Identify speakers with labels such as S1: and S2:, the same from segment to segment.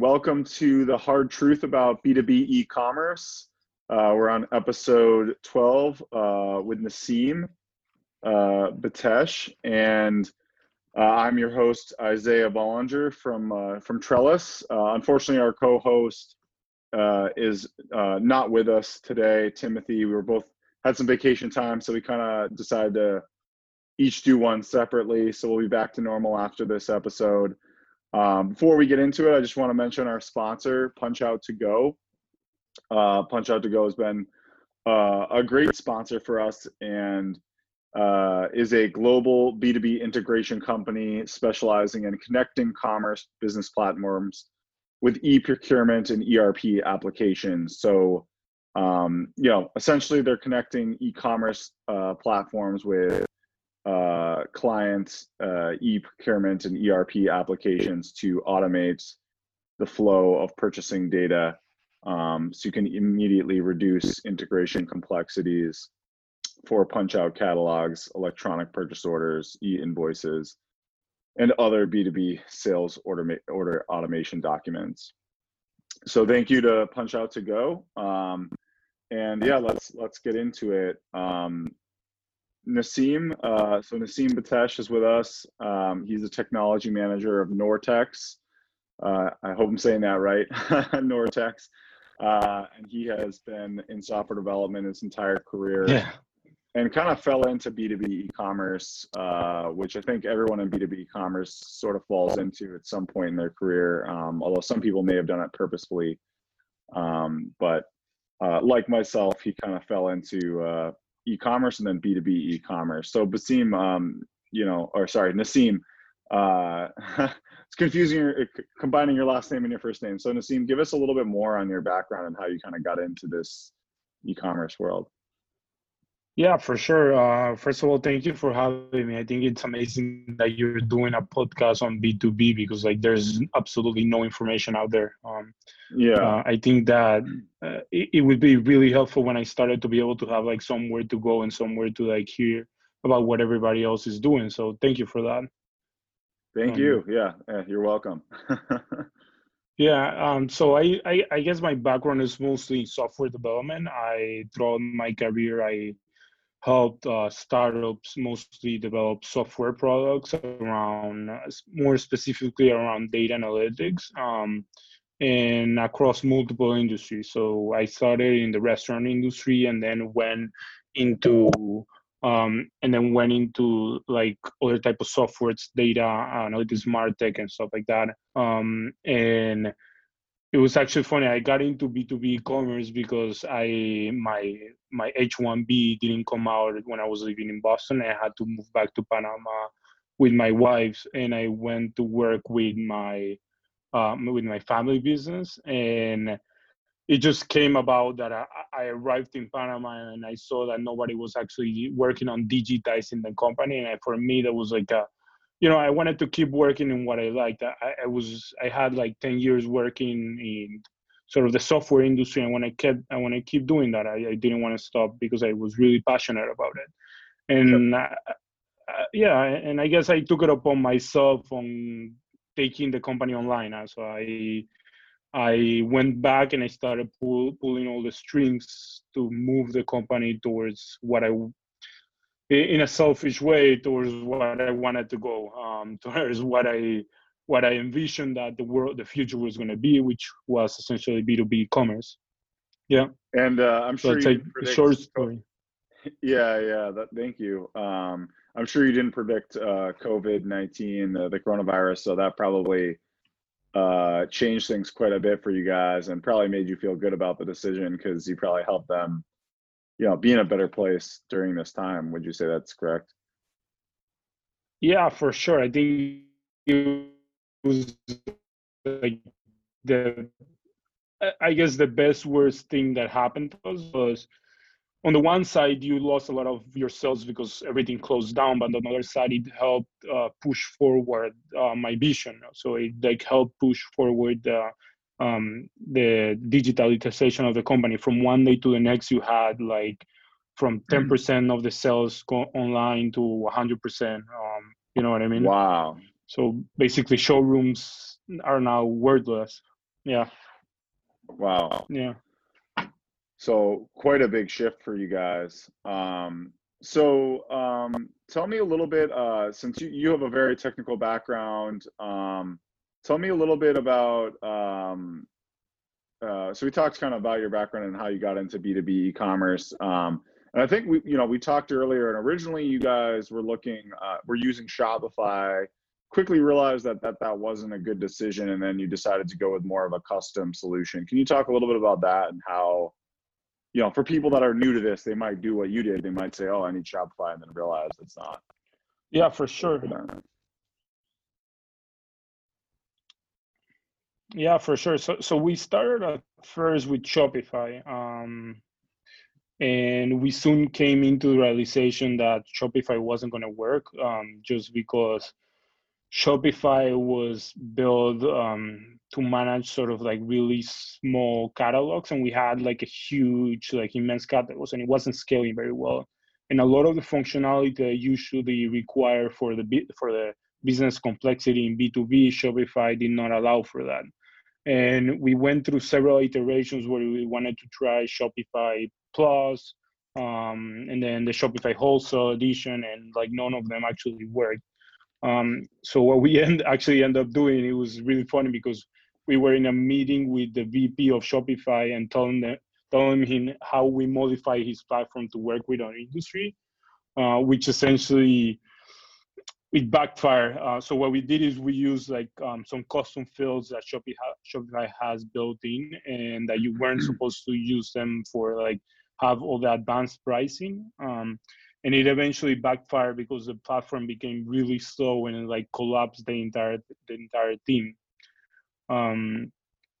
S1: welcome to the hard truth about B2B e-commerce. Uh, we're on episode 12 uh, with Nessim uh, Btesh, and uh, I'm your host Isaiah Bollinger from uh, from Trellis. Uh, unfortunately, our co-host is not with us today. Timothy, we were both had some vacation time, so we kind of decided to each do one separately. So we'll be back to normal after this episode. Um, before we get into it, I just want to mention our sponsor, PunchOut2Go. Uh, PunchOut2Go has been uh, a great sponsor for us and uh, is a global B2B integration company specializing in connecting commerce business platforms with e-procurement and ERP applications. So, um, you know, essentially they're connecting e-commerce uh, platforms with uh, clients uh, e-procurement and ERP applications to automate the flow of purchasing data um, so you can immediately reduce integration complexities for punch out catalogs, electronic purchase orders, e-invoices, and other B2B sales order, order automation documents. So thank you to PunchOut2Go. Um, and yeah, let's let's get into it. Um, Nessim. Uh, so Nessim Btesh is with us. Um, he's a technology manager of Nortex. Uh, I hope I'm saying that right, Nortex. Uh, and he has been in software development his entire career.
S2: Yeah.
S1: And kind of fell into B2B e-commerce, uh, which I think everyone in B2B e-commerce sort of falls into at some point in their career. Um, although some people may have done it purposefully, um, but uh, like myself, he kind of fell into uh, e-commerce and then B2B e-commerce. So Basim, um, you know, or sorry, Nessim, uh, it's confusing your, combining your last name and your first name. So Nessim, give us a little bit more on your background and how you kind of got into this e-commerce world.
S2: Yeah, for sure. Uh, first of all, thank you for having me. I think it's amazing that you're doing a podcast on B2B because like there's absolutely no information out there. Um,
S1: yeah,
S2: uh, I think that uh, it, it, would be really helpful when I started to be able to have like somewhere to go and somewhere to like hear about what everybody else is doing. So thank you for that.
S1: Thank um, you. Yeah, you're welcome.
S2: Yeah, um, so I, I, I, guess my background is mostly software development. I throughout my career I helped uh, startups mostly develop software products around uh, more specifically around data analytics um, and across multiple industries. So i started in the restaurant industry and then went into um, and then went into like other type of softwares data analytics martech and stuff like that. Um, and it was actually funny. I got into B2B e-commerce because I my my H1B didn't come out when I was living in Boston. I had to move back to Panama with my wife, and I went to work with my um, with my family business, and it just came about that I, I, arrived in Panama and I saw that nobody was actually working on digitizing the company, and I, for me that was like a you know, I wanted to keep working in what I liked. I, I was, I had like 10 years working in sort of the software industry. And when I kept, I want to keep doing that, I, I didn't want to stop because I was really passionate about it. And yep. uh, uh, yeah, and I guess I took it upon myself on taking the company online. So I, I went back and I started pull, pulling all the strings to move the company towards what I in a selfish way towards what I wanted to go, um, towards what I what I envisioned that the world, the future was going to be, which was essentially B two B commerce. Yeah,
S1: and uh, I'm sure
S2: so you a short story.
S1: Yeah, yeah. That, thank you. Um, I'm sure you didn't predict uh, COVID nineteen, uh, the coronavirus, so that probably uh, changed things quite a bit for you guys, and probably made you feel good about the decision because you probably helped them you know be in a better place during this time would you say that's correct?
S2: Yeah for sure. I think it was like the i guess the best worst thing that happened to us was on the one side you lost a lot of your sales because everything closed down but on the other side it helped uh, push forward uh, my vision. So it like helped push forward uh, um, the digitalization of the company from one day to the next you had like from 10% mm. of the sales go online to 100% um, you know what i mean
S1: wow
S2: so basically showrooms are now worthless Yeah.
S1: Wow.
S2: Yeah.
S1: So quite a big shift for you guys. Um, so um, tell me a little bit, uh, since you, you have a very technical background, um, tell me a little bit about, um, uh, so we talked kind of about your background and how you got into B2B e-commerce. Um, and I think we, you know, we talked earlier and originally you guys were looking, uh, were using Shopify, quickly realized that, that that wasn't a good decision. And then you decided to go with more of a custom solution. Can you talk a little bit about that and how, you know, for people that are new to this, they might do what you did. They might say, "Oh, I need Shopify," and then realize it's not.
S2: Yeah, for sure. Yeah, for sure. So, so we started at first with Shopify, um, and we soon came into the realization that Shopify wasn't going to work, um, just because Shopify was built um, to manage sort of like really small catalogs, and we had like a huge, like immense catalogs, and it wasn't scaling very well. And a lot of the functionality that usually require for the for the business complexity in B2B, Shopify did not allow for that. And we went through several iterations where we wanted to try Shopify Plus, um, and then the Shopify Wholesale Edition, and like none of them actually worked. Um, so what we end actually end up doing, it was really funny because we were in a meeting with the VP of Shopify and telling them, telling him how we modify his platform to work with our industry, uh, which essentially it backfired. Uh, so what we did is we used like um, some custom fields that Shopify, Shopify has built in, and that you weren't supposed to use them for like have all the advanced pricing. Um, and it eventually backfired because the platform became really slow and it like collapsed the entire the entire team. Um,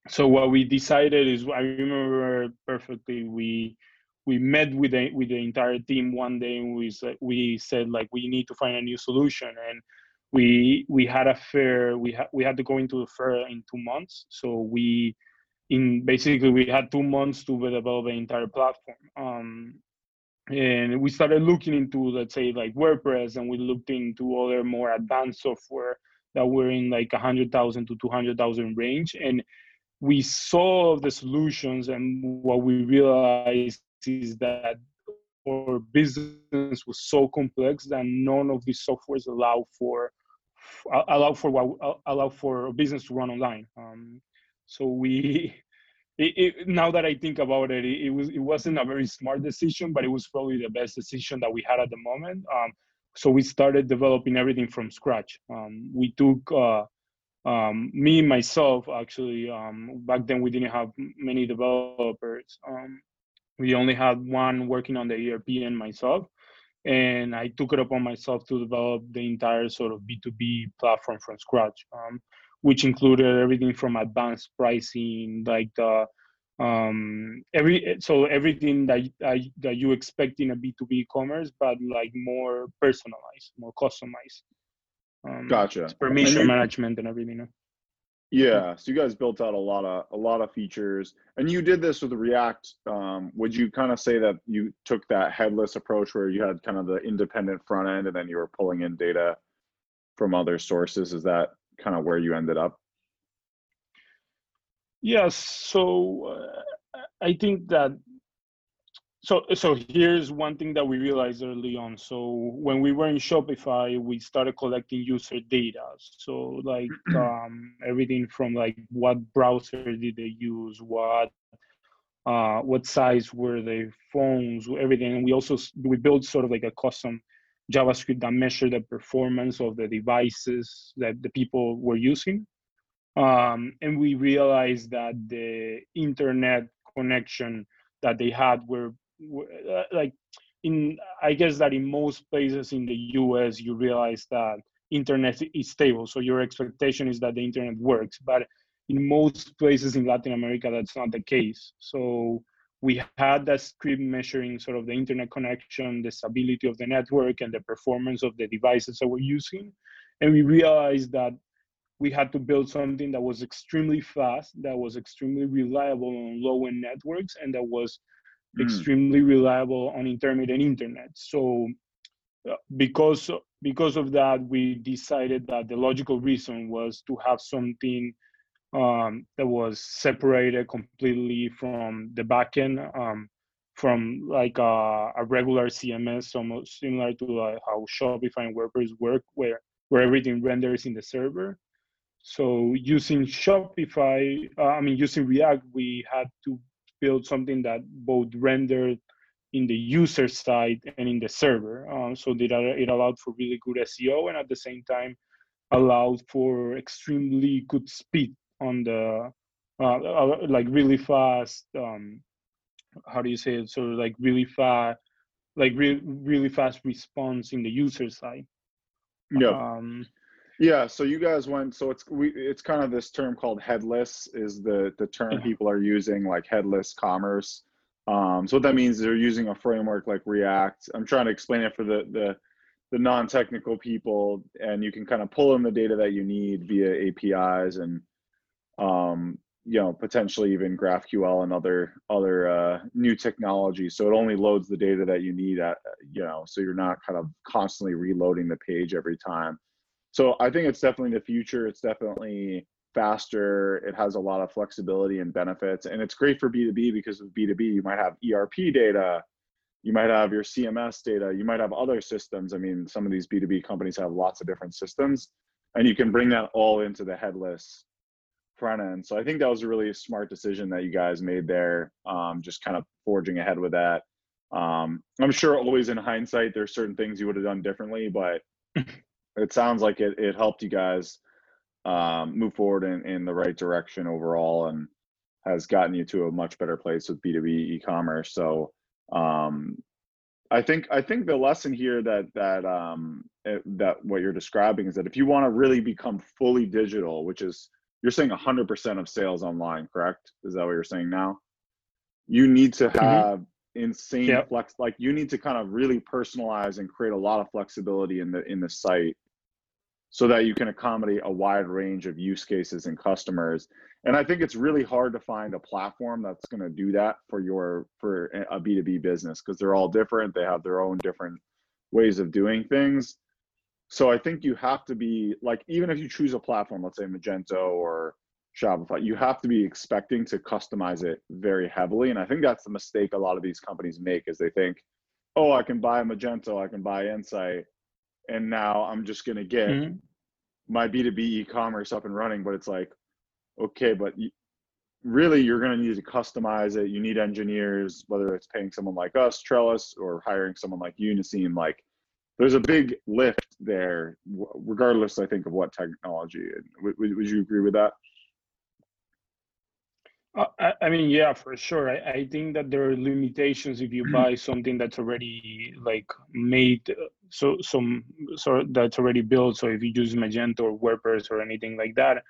S2: so what we decided is I remember perfectly we we met with the with the entire team one day and we said we said like we need to find a new solution. And we we had a fair we had we had to go into the fair in two months. So we in basically we had two months to develop the entire platform. Um, and we started looking into let's say like wordpress and we looked into other more advanced software that were in like 100000 to 200000 range. And we saw the solutions and what we realized is that our business was so complex that none of these softwares allow for allow for allow for a business to run online um, so we it, it, now that I think about it, it, it, was it wasn't a very smart decision, but it was probably the best decision that we had at the moment. Um, so we started developing everything from scratch. Um, we took uh, um, me myself actually. Um, back then we didn't have many developers. We only had one working on the ERP and myself, and I took it upon myself to develop the entire sort of B two B platform from scratch. Um, which included everything from advanced pricing, like the um, every so everything that uh, that you expect in a B two B commerce, but like more personalized, more customized.
S1: Um, gotcha.
S2: Permission management and everything.
S1: Yeah, so you guys built out a lot of a lot of features, and you did this with React. Um, would you kind of say that you took that headless approach where you had kind of the independent front end, and then you were pulling in data from other sources? Is that kind of where you ended up?
S2: Yes. So uh, I think that so so here's one thing that we realized early on. So when we were in Shopify, we started collecting user data. So like um, everything from like what browser did they use, what uh, what size were their phones, everything. And we also we built sort of like a custom JavaScript that measured the performance of the devices that the people were using. Um, and we realized that the internet connection that they had were, Uh, like in i guess that in most places in the us you realize that internet is stable so your expectation is that the internet works but in most places in latin america that's not the case so we had that script measuring sort of the internet connection, the stability of the network, and the performance of the devices that we're using. And we realized that we had to build something that was extremely fast, that was extremely reliable on low end networks, and that was mm. extremely reliable on intermittent internet. So, uh, because because of that, we decided that the logical reason was to have something um, that was separated completely from the backend, um, from like a, a, regular CMS, almost similar to uh, how Shopify and WordPress work, where where everything renders in the server. So using Shopify, uh, I mean using React, we had to build something that both rendered in the user side and in the server. Um, so that it allowed for really good SEO and at the same time allowed for extremely good speed on the uh, uh, like really fast. Um, how do you say it? So like really fast, like re- really fast response in the user side.
S1: Yeah. Um, yeah, so you guys went. So it's we. It's kind of this term called headless is the the term yeah. people are using, like headless commerce. Um, so what that means is they're using a framework like React. I'm trying to explain it for the the the non-technical people, and you can kind of pull in the data that you need via APIs and um, you know potentially even GraphQL and other other uh, new technologies. So it only loads the data that you need at you know, so you're not kind of constantly reloading the page every time. So I think it's definitely the future. It's definitely faster. It has a lot of flexibility and benefits. And it's great for B2B because with B2B, you might have ERP data, you might have your CMS data, you might have other systems. I mean, some of these B2B companies have lots of different systems, and you can bring that all into the headless front end. So I think that was a really smart decision that you guys made there, um, just kind of forging ahead with that. Um, I'm sure always in hindsight, there's certain things you would have done differently, but it sounds like it, it helped you guys um, move forward in, in the right direction overall and has gotten you to a much better place with B2B e-commerce. So um, I think I think the lesson here that that um, it, eh, that what you're describing is that if you want to really become fully digital, which is you're saying 100% of sales online, correct? Is that what you're saying now? You need to mm-hmm. have mm-hmm. insane yep. flex like you need to kind of really personalize and create a lot of flexibility in the in the site so that you can accommodate a wide range of use cases and customers. And i think it's really hard to find a platform that's going to do that for your for a b2b business because they're all different they have their own different ways of doing things. So i think you have to be like even if you choose a platform let's say magento or shopify you have to be expecting to customize it very heavily. And i think that's the mistake a lot of these companies make is they think oh i can buy magento i can buy Insite and now I'm just to get mm-hmm. my B2B e-commerce up and running. But it's like, okay, but really you're to need to customize it. You need engineers, whether it's paying someone like us, Trellis, or hiring someone like Uniseme. Like, there's a big lift there, regardless, I think, of what technology. Would, would you agree with that?
S2: Uh, I, I, mean, yeah, for sure. I, I, think that there are limitations if you buy something that's already like made, uh, so some so that's already built. So if you use Magento or WordPress or anything like that,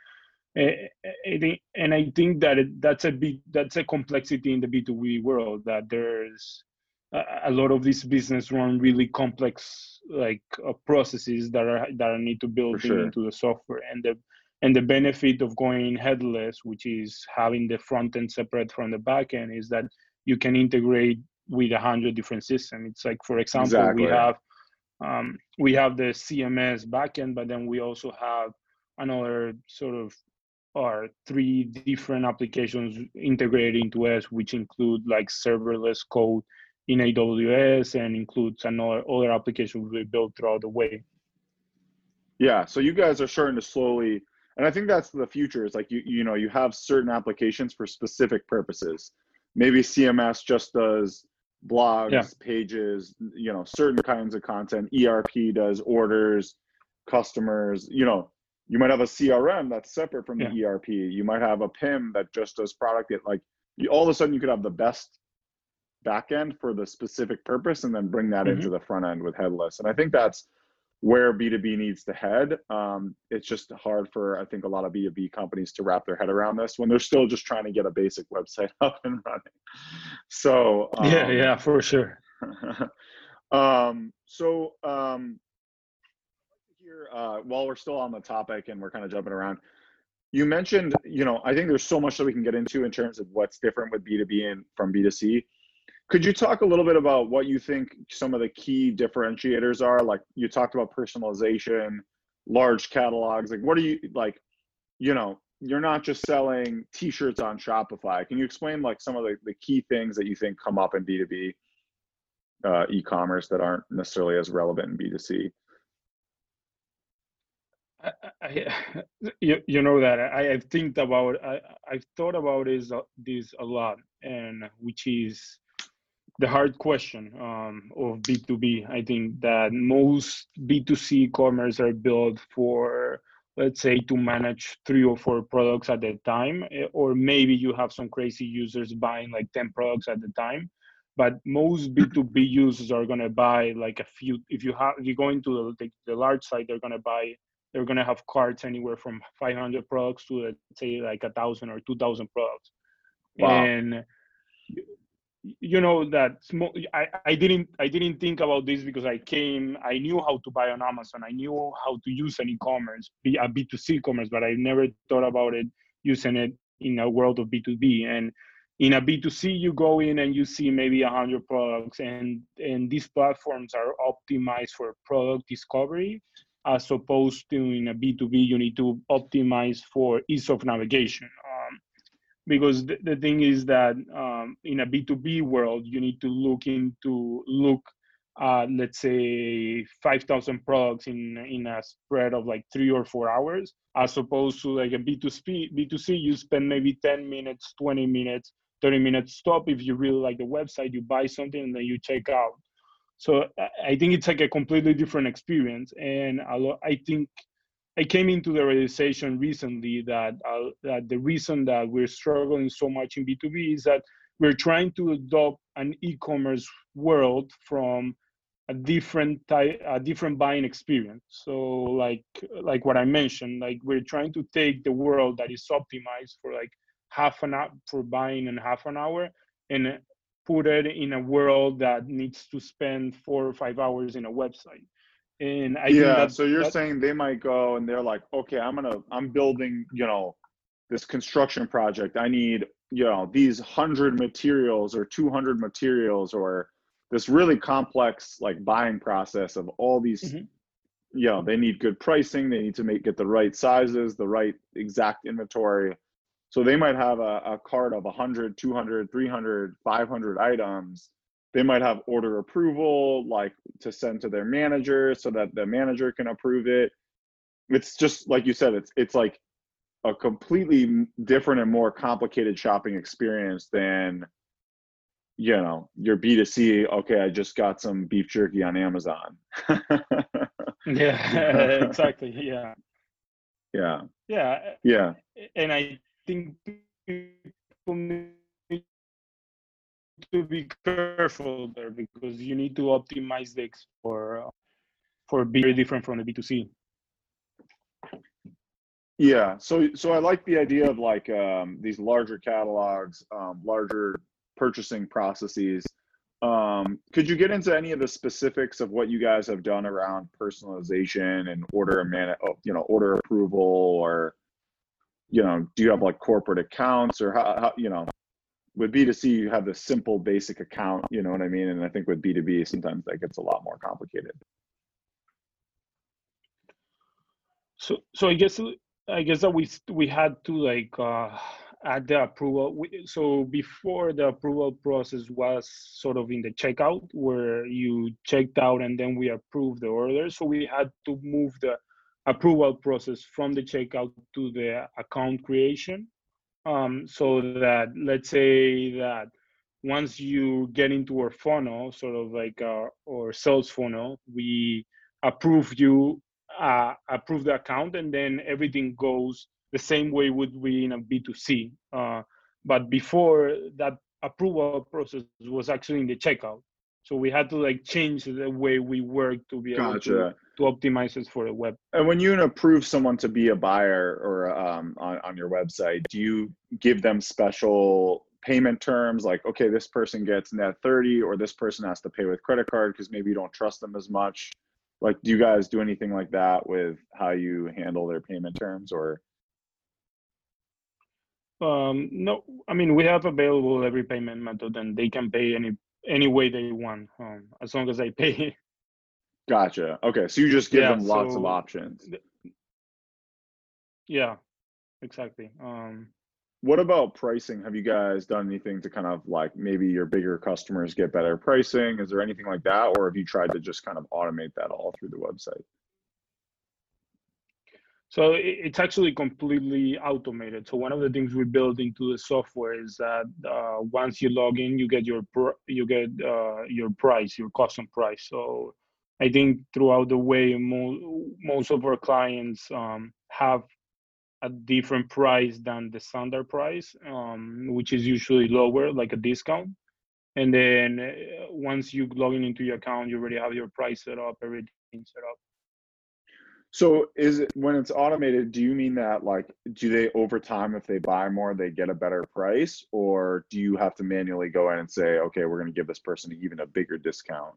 S2: I, I think, and I think that it, that's a bit that's a complexity in the B two B world that there's a, a lot of these business run really complex like uh, processes that are that are need to build sure. into the software and the and the benefit of going headless, which is having the front end separate from the back end, is that you can integrate with a hundred different systems. It's like, for example, exactly. we have um, we have the CMS backend, but then we also have another sort of or three different applications integrated into us, which include like serverless code in AWS and includes another other applications we built throughout the way.
S1: Yeah, so you guys are starting to slowly and i think that's the future is like you you know you have certain applications for specific purposes maybe cms just does blogs yeah. pages you know certain kinds of content erp does orders customers you know you might have a crm that's separate from yeah. the erp you might have a pim that just does product it like you, all of a sudden you could have the best backend for the specific purpose and then bring that mm-hmm. into the front end with headless and i think that's where B2B needs to head. Um, it's just hard for, I think, a lot of B2B companies to wrap their head around this when they're still just trying to get a basic website up and running. So,
S2: um, yeah, yeah, for sure.
S1: um, so, um, here, uh, while we're still on the topic and we're kind of jumping around, you mentioned, you know, I think there's so much that we can get into in terms of what's different with B2B and from B2C. Could you talk a little bit about what you think some of the key differentiators are? Like you talked about personalization, large catalogs. Like what are you like? You know, you're not just selling t-shirts on Shopify. Can you explain like some of the, the key things that you think come up in B2B uh, e-commerce that aren't necessarily as relevant in B2C?
S2: I, I, you, you know that I, I've think about I, I've thought about this uh, this a lot, and which is the hard question um, of B2B. I think that most B2C commerce are built for let's say to manage three or four products at a time eh, or maybe you have some crazy users buying like 10 products at a time but most b2b users are going to buy like a few if you have if you go into the, the large site they're going to buy they're going to have carts anywhere from 500 products to let's say like a thousand or 2000 products wow. and you know that small I, I didn't i didn't think about this because i came i knew how to buy on amazon. I knew how to use an e-commerce be a b2c commerce but i never thought about it using it in a world of b2b and in a b2c you go in and you see maybe 100 products and and these platforms are optimized for product discovery as opposed to in a b2b you need to optimize for ease of navigation because the, the thing is that um, in a b2b world you need to look into look uh, let's say 5000 products in in a spread of like three or four hours as opposed to like a b2c b2c you spend maybe 10 minutes 20 minutes 30 minutes stop if you really like the website you buy something and then you check out. So i think it's like a completely different experience and i think I came into the realization recently that uh, that the reason that we're struggling so much in B2B is that we're trying to adopt an e-commerce world from a different type, a different buying experience. So like like what I mentioned, like we're trying to take the world that is optimized for like half an hour for buying in half an hour and put it in a world that needs to spend four or five hours in a website and I
S1: yeah, so you're saying they might go and they're like, okay, I'm gonna, I'm building, you know, this construction project. I need, you know, these hundred materials or 200 materials or this really complex like buying process of all these. Mm-hmm. You know, they need good pricing. They need to make get the right sizes, the right exact inventory. So they might have a, a cart of 100, 200, 300, 500 items they might have order approval like to send to their manager so that the manager can approve it. It's just like you said it's it's like a completely different and more complicated shopping experience than you know your b2c okay i just got some beef jerky on amazon.
S2: Yeah exactly yeah.
S1: Yeah.
S2: Yeah
S1: yeah.
S2: and i think people to be careful there because you need to optimize the for for being very different from the B2C.
S1: Yeah, so so I like the idea of like um, these larger catalogs, um, larger purchasing processes. Um, could you get into any of the specifics of what you guys have done around personalization and order man, oh, you know, order approval, or you know, do you have like corporate accounts, or how, how you know, with B2C, you have the simple basic account, you know what I mean? And I think with B2B, sometimes that gets a lot more complicated.
S2: So, so I guess, I guess that we, we had to like, uh, add the approval. So before the approval process was sort of in the checkout where you checked out and then we approved the order. So we had to move the approval process from the checkout to the account creation um, so that let's say that once you get into our funnel, sort of like our, our sales funnel, we approve you, uh, approve the account, and then everything goes the same way would be in a B2C. Uh, but before that approval process was actually in the checkout. So we had to like change the way we work to be able to to optimize it for the web.
S1: And when you approve someone to be a buyer or um, on, on your website, do you give them special payment terms like, okay, this person gets net 30 or this person has to pay with credit card because maybe you don't trust them as much? Like, do you guys do anything like that with how you handle their payment terms or?
S2: Um, no, I mean, we have available every payment method and they can pay any any way they want um, as long as they pay
S1: Gotcha. Okay, so you just give yeah, them lots so, of options.
S2: Yeah. exactly. Um,
S1: what about pricing? Have you guys done anything to kind of like maybe your bigger customers get better pricing? Is there anything like that, or have you tried to just kind of automate that all through the website?
S2: So it's actually completely automated. So one of the things we build into the software is that uh, once you log in, you get your you get uh, your price, your custom price. So I think throughout the way, mo- most of our clients um, have a different price than the standard price, um, which is usually lower, like a discount. And then uh, once you log in into your account, you already have your price set up, everything set up.
S1: So is it when it's automated, do you mean that like do they over time if they buy more they get a better price or do you have to manually go in and say okay, we're going to give this person even a bigger discount?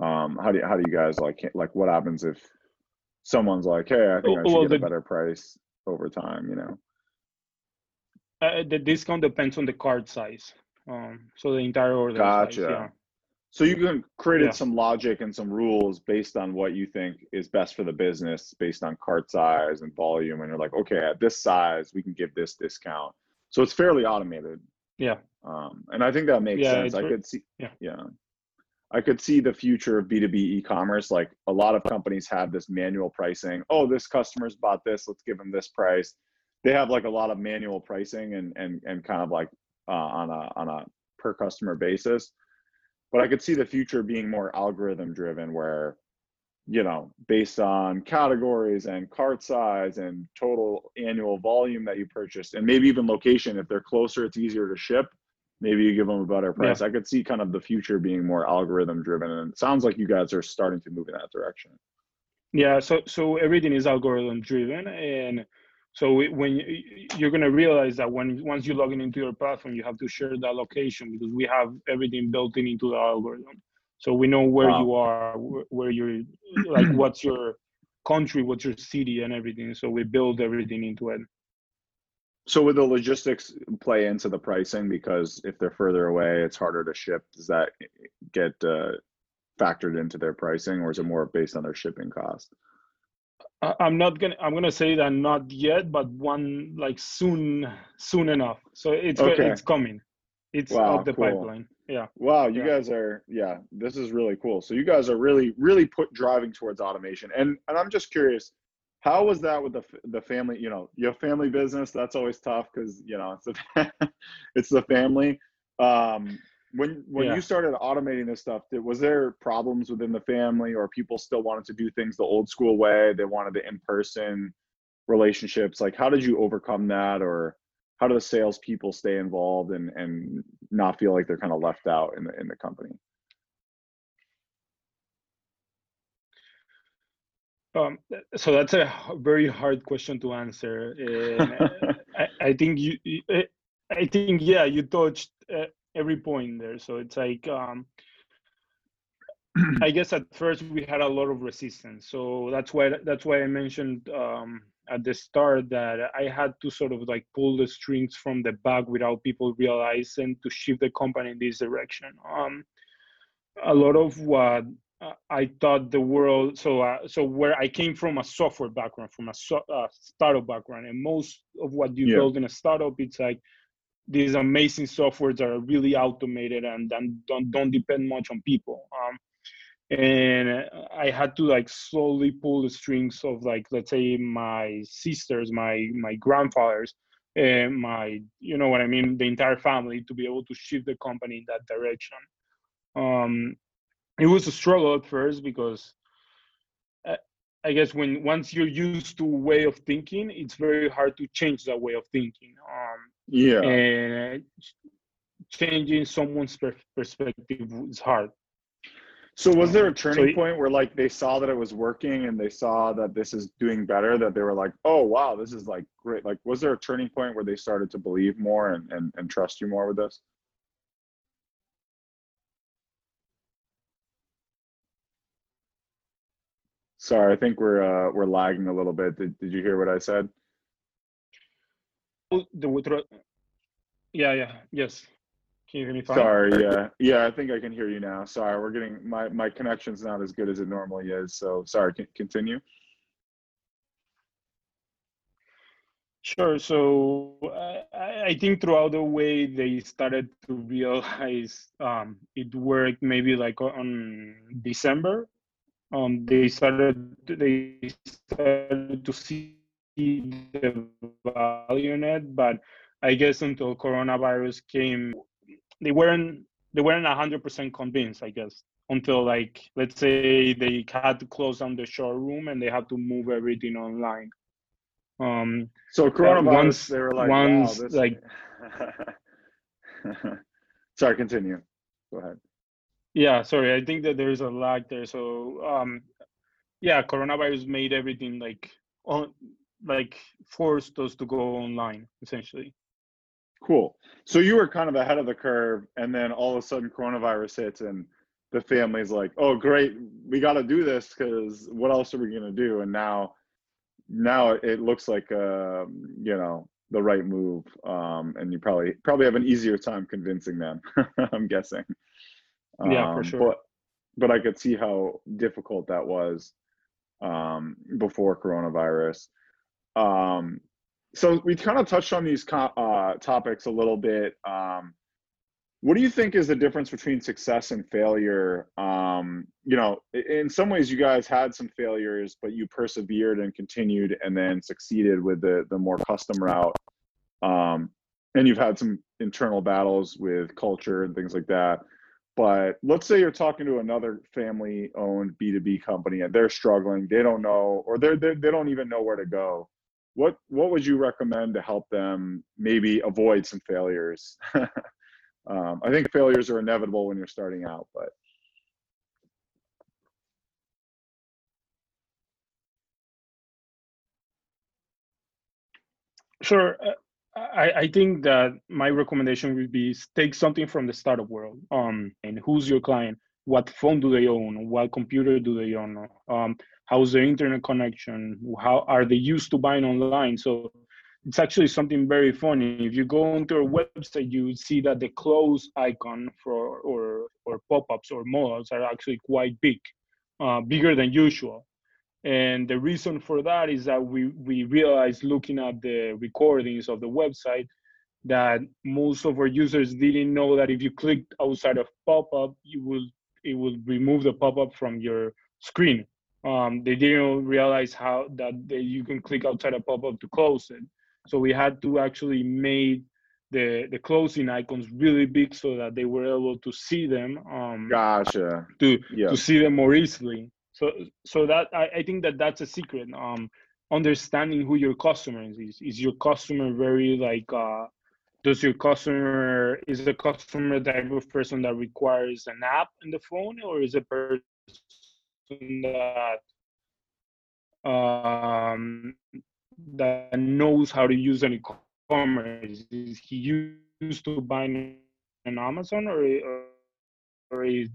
S1: Um how do you, how do you guys like like what happens if someone's like, "Hey, I think I should well, get the, a better price over time," you know?
S2: Uh, the discount depends on the card size. Um so the entire order
S1: gotcha.
S2: size, yeah.
S1: So you created yeah. some logic and some rules based on what you think is best for the business, based on cart size and volume, and you're like, okay, at this size, we can give this discount. So it's fairly automated.
S2: Yeah.
S1: Um, and I think that makes yeah, sense. I could see. Yeah. Yeah. I could see the future of B2B e-commerce. Like a lot of companies have this manual pricing. Oh, this customer's bought this. Let's give them this price. They have like a lot of manual pricing and and and kind of like uh, on a on a per customer basis but I could see the future being more algorithm driven where you know based on categories and cart size and total annual volume that you purchased and maybe even location if they're closer it's easier to ship maybe you give them a better price yeah. i could see kind of the future being more algorithm driven and it sounds like you guys are starting to move in that direction
S2: yeah so so everything is algorithm driven and so when you're going to realize that when once you log in into your platform, you have to share that location because we have everything built in into the algorithm. So we know where wow. you are, where you're, like what's your country, what's your city, and everything. So we build everything into it.
S1: So would the logistics play into the pricing because if they're further away, it's harder to ship? Does that get uh, factored into their pricing, or is it more based on their shipping cost?
S2: I'm not gonna. I'm gonna say that not yet, but one like soon, soon enough. So it's okay. it's coming. It's wow, up the cool. pipeline. Yeah.
S1: Wow, you yeah. guys are yeah. This is really cool. So you guys are really really put driving towards automation, and and I'm just curious, how was that with the the family? You know, your family business. That's always tough because you know it's the it's the family. Um, when when yeah. you started automating this stuff did, was there problems within the family or people still wanted to do things the old school way they wanted the in-person relationships like how did you overcome that or how do the salespeople stay involved and and not feel like they're kind of left out in the in the company
S2: um, so that's a very hard question to answer. I, I, think you, I think yeah, you touched uh, every point there. So it's like um, I guess at first we had a lot of resistance. So that's why that's why I mentioned um, at the start that I had to sort of like pull the strings from the back without people realizing to shift the company in this direction. Um, a lot of what I thought the world so uh, so where I came from a software background, from a so, uh, startup background, and most of what you yeah. build in a startup, it's like these amazing softwares that are really automated and, and don't, don't depend much on people. Um, and I had to like slowly pull the strings of like let's say my sisters, my my grandfathers, and my you know what I mean, the entire family to be able to shift the company in that direction. Um, it was a struggle at first because uh, I guess when once you're used to a way of thinking, it's very hard to change that way of thinking. Um,
S1: yeah.
S2: And changing someone's per- perspective is hard.
S1: So was there a turning so, point where like they saw that it was working and they saw that this is doing better that they were like oh wow this is like great like was there a turning point where they started to believe more and and, and trust you more with this? Sorry i think we're uh we're lagging a little bit. Did, did you hear what i said
S2: the yeah yeah yes can you hear me fine?
S1: sorry yeah yeah i think i can hear you now sorry we're getting my my connection's not as good as it normally is so sorry can continue
S2: Sure. So I, I think throughout the way they started to realize um, it worked maybe like on December. Um, they started they started to see the value in it, but I guess until coronavirus came, they weren't they weren't hundred percent convinced. I guess until like let's say they had to close down the showroom and they had to move everything online. Um,
S1: so coronavirus, once, they were like,
S2: once,
S1: wow, this...
S2: like,
S1: sorry, continue. Go ahead.
S2: Yeah, sorry. I think that there's a lag there. So, um, yeah, coronavirus made everything like on, like forced us to go online essentially.
S1: Cool. So you were kind of ahead of the curve, and then all of a sudden coronavirus hits, and the family's like, "Oh, great, we got to do this because what else are we gonna do?" And now now it looks like um, you know the right move, um, and you probably probably have an easier time convincing them. I'm guessing.
S2: Yeah, for um, sure.
S1: But but I could see how difficult that was um, before coronavirus. Um, so we kind of touched on these uh, topics a little bit. Um, what do you think is the difference between success and failure? Um, you know in some ways you guys had some failures but you persevered and continued and then succeeded with the the more custom route. Um, and you've had some internal battles with culture and things like that. But let's say you're talking to another family owned b2b company and they're struggling they don't know or they're, they're they don't even know where to go what what would you recommend to help them maybe avoid some failures um, I think failures are inevitable when you're starting out, but
S2: Sure. Uh, I, I think that my recommendation would be take something from the startup world. Um, and who's your client? What phone do they own? What computer do they own? Um, how's their internet connection? How are they used to buying online? So it's actually something very funny. If you go onto our website, you would see that the close icon for or or pop-ups or modals are actually quite big, uh, bigger than usual. And the reason for that is that we we realized looking at the recordings of the website that most of our users didn't know that if you clicked outside of pop-up, you will it will remove the pop-up from your screen. Um, they didn't realize how that they, you can click outside a pop-up to close it. So we had to actually make the the closing icons really big so that they were able to see them. Um,
S1: gotcha.
S2: To yeah. to see them more easily. So so that I, I think that that's a secret. Um, understanding who your customer is. Is your customer very like uh, does your customer is the customer the type of person that requires an app in the phone or is a person that um that knows how to use an e-commerce? Is he used to buying on Amazon, or or, is,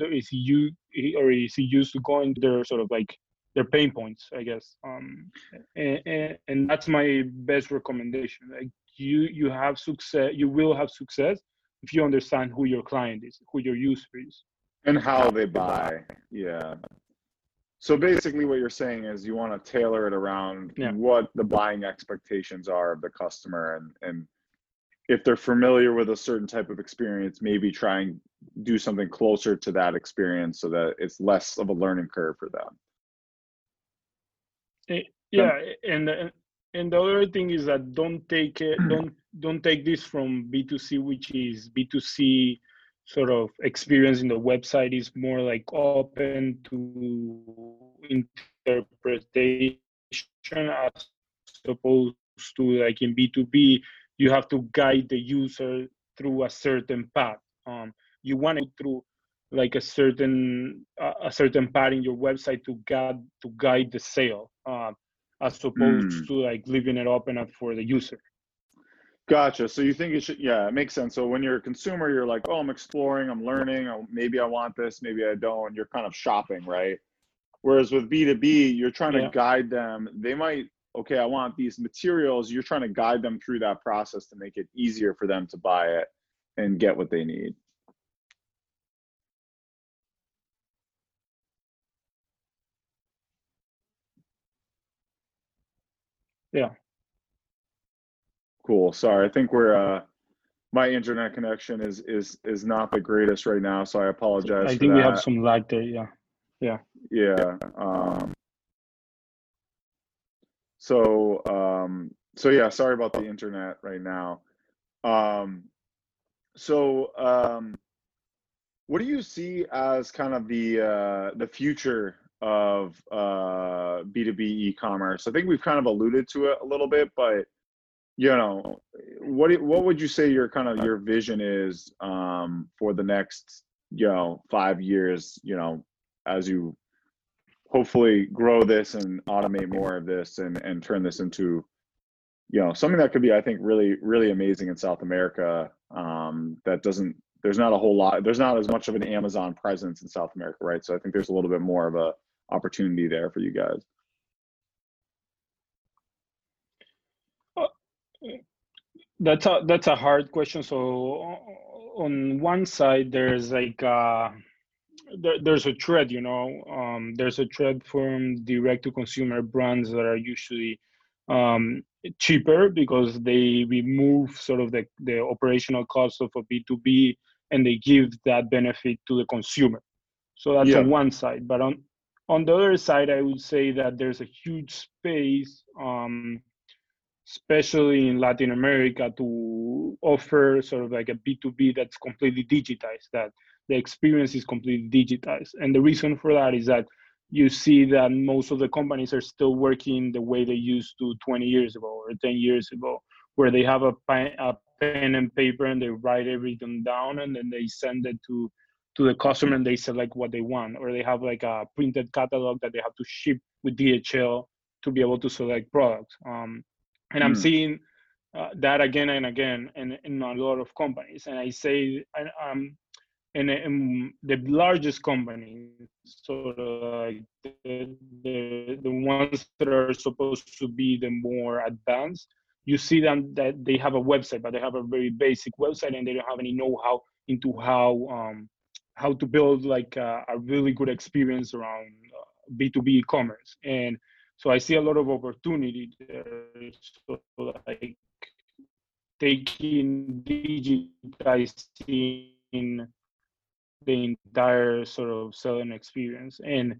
S2: is he or is he used to going to their sort of like their pain points? I guess, um, and, and, and that's my best recommendation. Like you, you have success. You will have success if you understand who your client is, who your user is,
S1: and how they buy. Yeah, so basically, what you're saying is you want to tailor it around yeah. what the buying expectations are of the customer, and and if they're familiar with a certain type of experience, maybe try and do something closer to that experience so that it's less of a learning curve for them.
S2: Eh, yeah, and and the other thing is that don't take it, don't don't take this from B2C, which is B2C sort of experience in the website is more like open to interpretation as opposed to like in B2B, you have to guide the user through a certain path. Um, you want to through like a certain uh, a certain path in your website to guide to guide the sale, uh, as opposed mm. to like leaving it open up for the user.
S1: Gotcha. So you think it should, yeah, it makes sense. So when you're a consumer, you're like, oh, I'm exploring, I'm learning, oh, maybe I want this, maybe I don't. You're kind of shopping, right? Whereas with B2B, you're trying yeah. to guide them. They might, okay, I want these materials. You're trying to guide them through that process to make it easier for them to buy it and get what they need.
S2: Yeah.
S1: Cool. Sorry, I think we're uh, my internet connection is is is not the greatest right now, so I apologize.
S2: I think we have some lag there. Yeah.
S1: Yeah. Um, so um, so yeah, sorry about the internet right now. Um, so um, what do you see as kind of the uh, the future of uh, B2B e-commerce? I think we've kind of alluded to it a little bit, but you know, what what would you say your kind of your vision is um, for the next you know five years? You know, as you hopefully grow this and automate more of this and and turn this into you know something that could be i think really really amazing in south america um that doesn't there's not a whole lot there's not as much of an amazon presence in south america right so i think there's a little bit more of a opportunity there for you guys
S2: That's a that's a hard question. So on one side, there's like uh, there, there's a trend, you know, um, there's a trend from direct to consumer brands that are usually um, cheaper because they remove sort of the, the operational cost of a B2B and they give that benefit to the consumer. So that's
S1: Yeah.
S2: on one side. But on on the other side, I would say that there's a huge space um, especially in Latin America, to offer sort of like a B2B that's completely digitized, that the experience is completely digitized. And the reason for that is that you see that most of the companies are still working the way they used to 20 years ago or 10 years ago, where they have a, pen, a pen and paper and they write everything down and then they send it to to the customer and they select what they want or they have like a printed catalog that they have to ship with DHL to be able to select products. Um, and I'm
S1: Hmm.
S2: seeing uh, that again and again in, in a lot of companies. And I say, and, um, and, and the largest companies, sort of like the, the the ones that are supposed to be the more advanced, you see them that they have a website, but they have a very basic website, and they don't have any know-how into how um, how to build like a, a really good experience around uh, B2B e-commerce. And so I see a lot of opportunity there. So like taking digitizing the entire sort of selling experience, and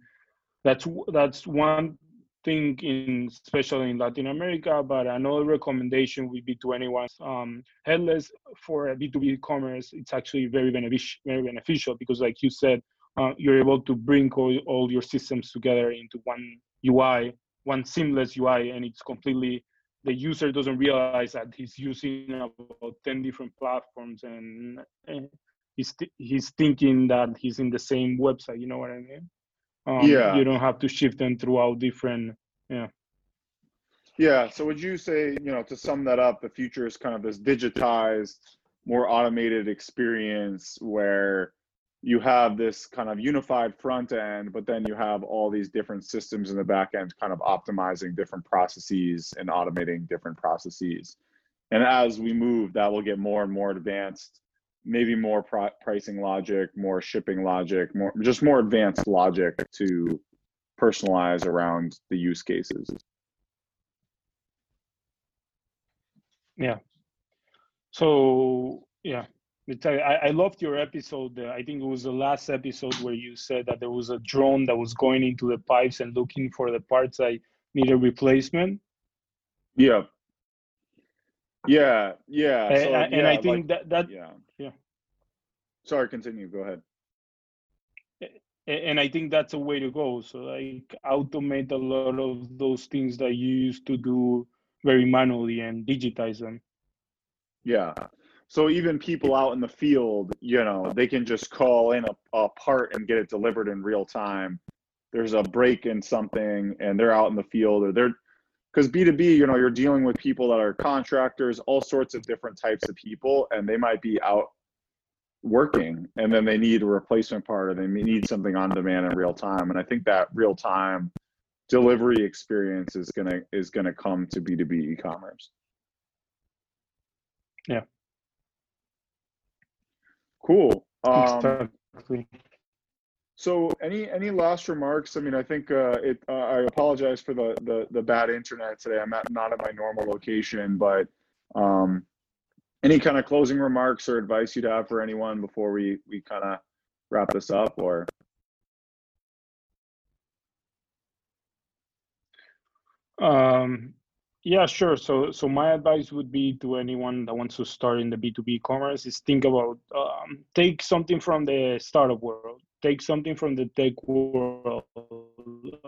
S2: that's that's one thing in especially in Latin America. But another recommendation would be to anyone um, headless for B two B commerce. It's actually very beneficial, very beneficial because, like you said, uh, you're able to bring all, all your systems together into one UI one seamless UI and it's completely the user doesn't realize that he's using about 10 different platforms and, and he's th- he's thinking that he's in the same website you know what i mean um,
S1: Yeah.
S2: you don't have to shift them throughout different
S1: Yeah. Yeah so would you say, you know, to sum that up, the future is kind of this digitized, more automated experience where you have this kind of unified front end, but then you have all these different systems in the back end kind of optimizing different processes and automating different processes. And as we move, that will get more and more advanced, maybe more pri- pricing logic, more shipping logic, more just more advanced logic to personalize around the use cases. Yeah.
S2: So yeah I, I loved your episode uh, i think it was the last episode where you said that there was a drone that was going into the pipes and looking for the parts that need a replacement
S1: Yeah. Yeah, yeah.
S2: A-
S1: So,
S2: and
S1: yeah,
S2: i think
S1: like-
S2: that that
S1: yeah.
S2: yeah.
S1: Sorry, continue. Go ahead.
S2: And I think that's a way to go. So like automate a lot of those things that you used to do very manually and digitize them.
S1: Yeah. So even people out in the field, you know, they can just call in a, a part and get it delivered in real time. There's a break in something and they're out in the field or they're because B2B, you know, you're dealing with people that are contractors, all sorts of different types of people, and they might be out working and then they need a replacement part or they need something on demand in real time. And I think that real time delivery experience is gonna is gonna come to B2B e-commerce.
S2: Yeah.
S1: Cool. Um,
S2: exactly.
S1: so any any last remarks? I mean, I think uh, it. Uh, I apologize for the, the the bad internet today. I'm not not at my normal location, but Um, any kind of closing remarks or advice you'd have for anyone before we we kind of wrap this up, or?
S2: Um, yeah, sure. So, so my advice would be to anyone that wants to start in the B2B commerce is think about um, take something from the startup world, take something from the tech world,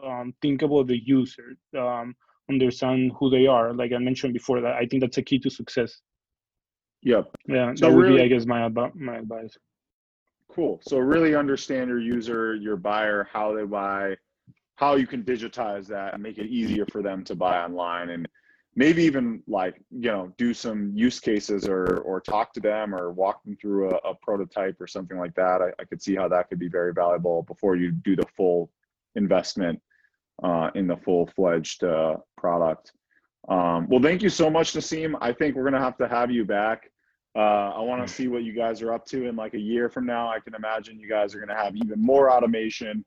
S2: um, think about the user, um, understand who they are. Like I mentioned before, that I think that's a key to success.
S1: Yep.
S2: Yeah, so that would really, be, I guess, my my advice.
S1: Cool. So really understand your user, your buyer, how they buy, how you can digitize that and make it easier for them to buy online and maybe even like you know do some use cases or or talk to them or walk them through a, a prototype or something like that. I, I, could see how that could be very valuable before you do the full investment uh, in the full-fledged uh, product. Um, well thank you so much Nessim I think we're gonna have to have you back. Uh, I want to see what you guys are up to in like a year from now. I can imagine you guys are gonna have even more automation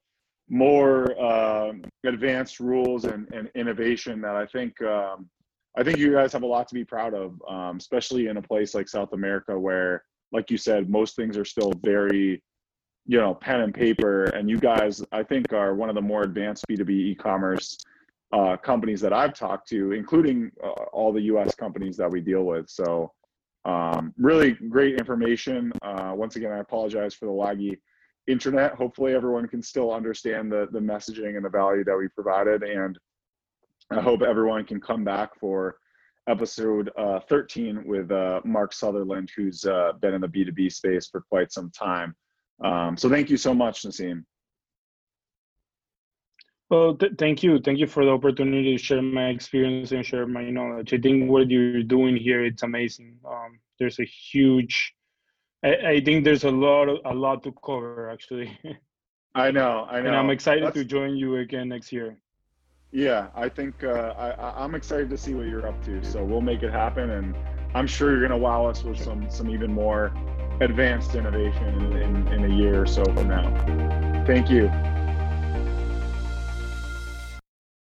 S1: more uh, advanced rules and, and innovation that I think um, I think you guys have a lot to be proud of, um, especially in a place like South America where, like you said, most things are still very, you know, pen and paper. And you guys, I think, are one of the more advanced B2B e-commerce uh, companies that I've talked to, including uh, all the U.S. companies that we deal with. So, um, really great information. Uh, once again, I apologize for the laggy internet. Hopefully, everyone can still understand the the messaging and the value that we provided and I hope everyone can come back for episode uh, 13 with uh, Mark Sutherland, who's uh, been in the B2B space for quite some time. Um, so thank you so much, Nessim.
S2: Well, th- thank you. Thank you for the opportunity to share my experience and share my knowledge. I think what you're doing here, it's amazing. Um, there's a huge, I, I, think there's a lot, of, a lot to cover actually.
S1: I know, I know.
S2: And I'm excited That's... to join you again next year.
S1: Yeah, I think uh, I, I'm excited to see what you're up to. So we'll make it happen, and I'm sure you're going to wow us with some some even more advanced innovation in, in, in a year or so from now. Thank you.